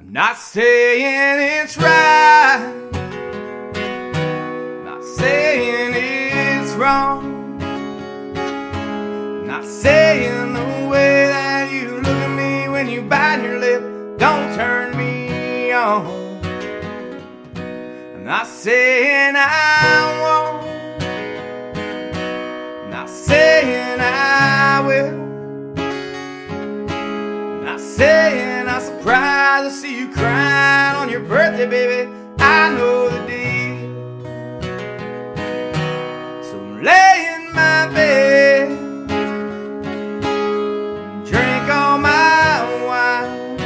I'm not saying it's right, not saying it's wrong, not saying the way that you look at me when you bite your lip don't turn me on. I'm not saying I won't, not saying I will. See you crying on your birthday, baby. I know the deal. So lay in my bed, drink all my wine.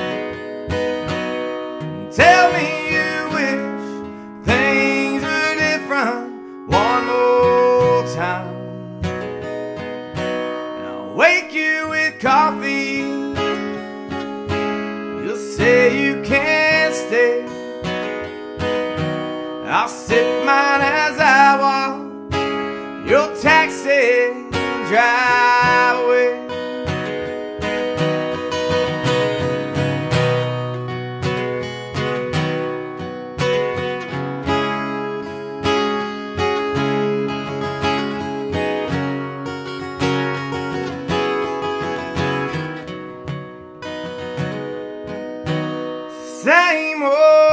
Tell me you wish things were different one more time. I'll sip mine as I walk. Your taxi drive away. Same old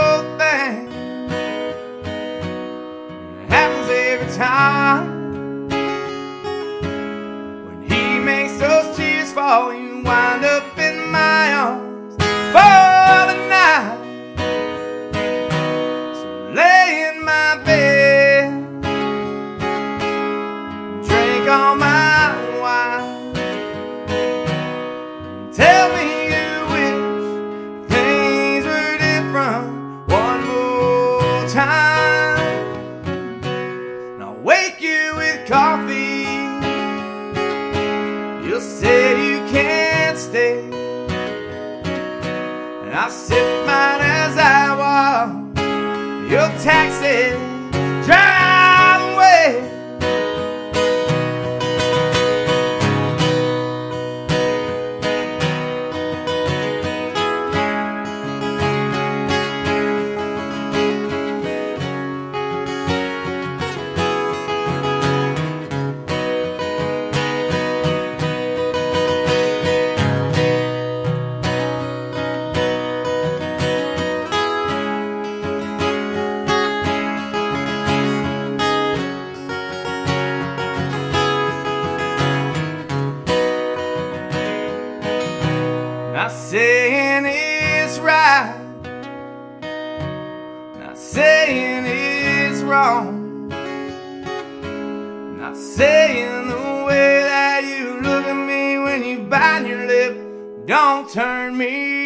you wind up in my arms for the night. So lay in my bed, drink all my wine. Tell me you wish things were different one more time. And I'll wake you with coffee. You'll say you stay. And I'll sip mine as I walk. Your taxi Not saying it's right, not saying it's wrong, not saying the way that you look at me when you bite your lip don't turn me.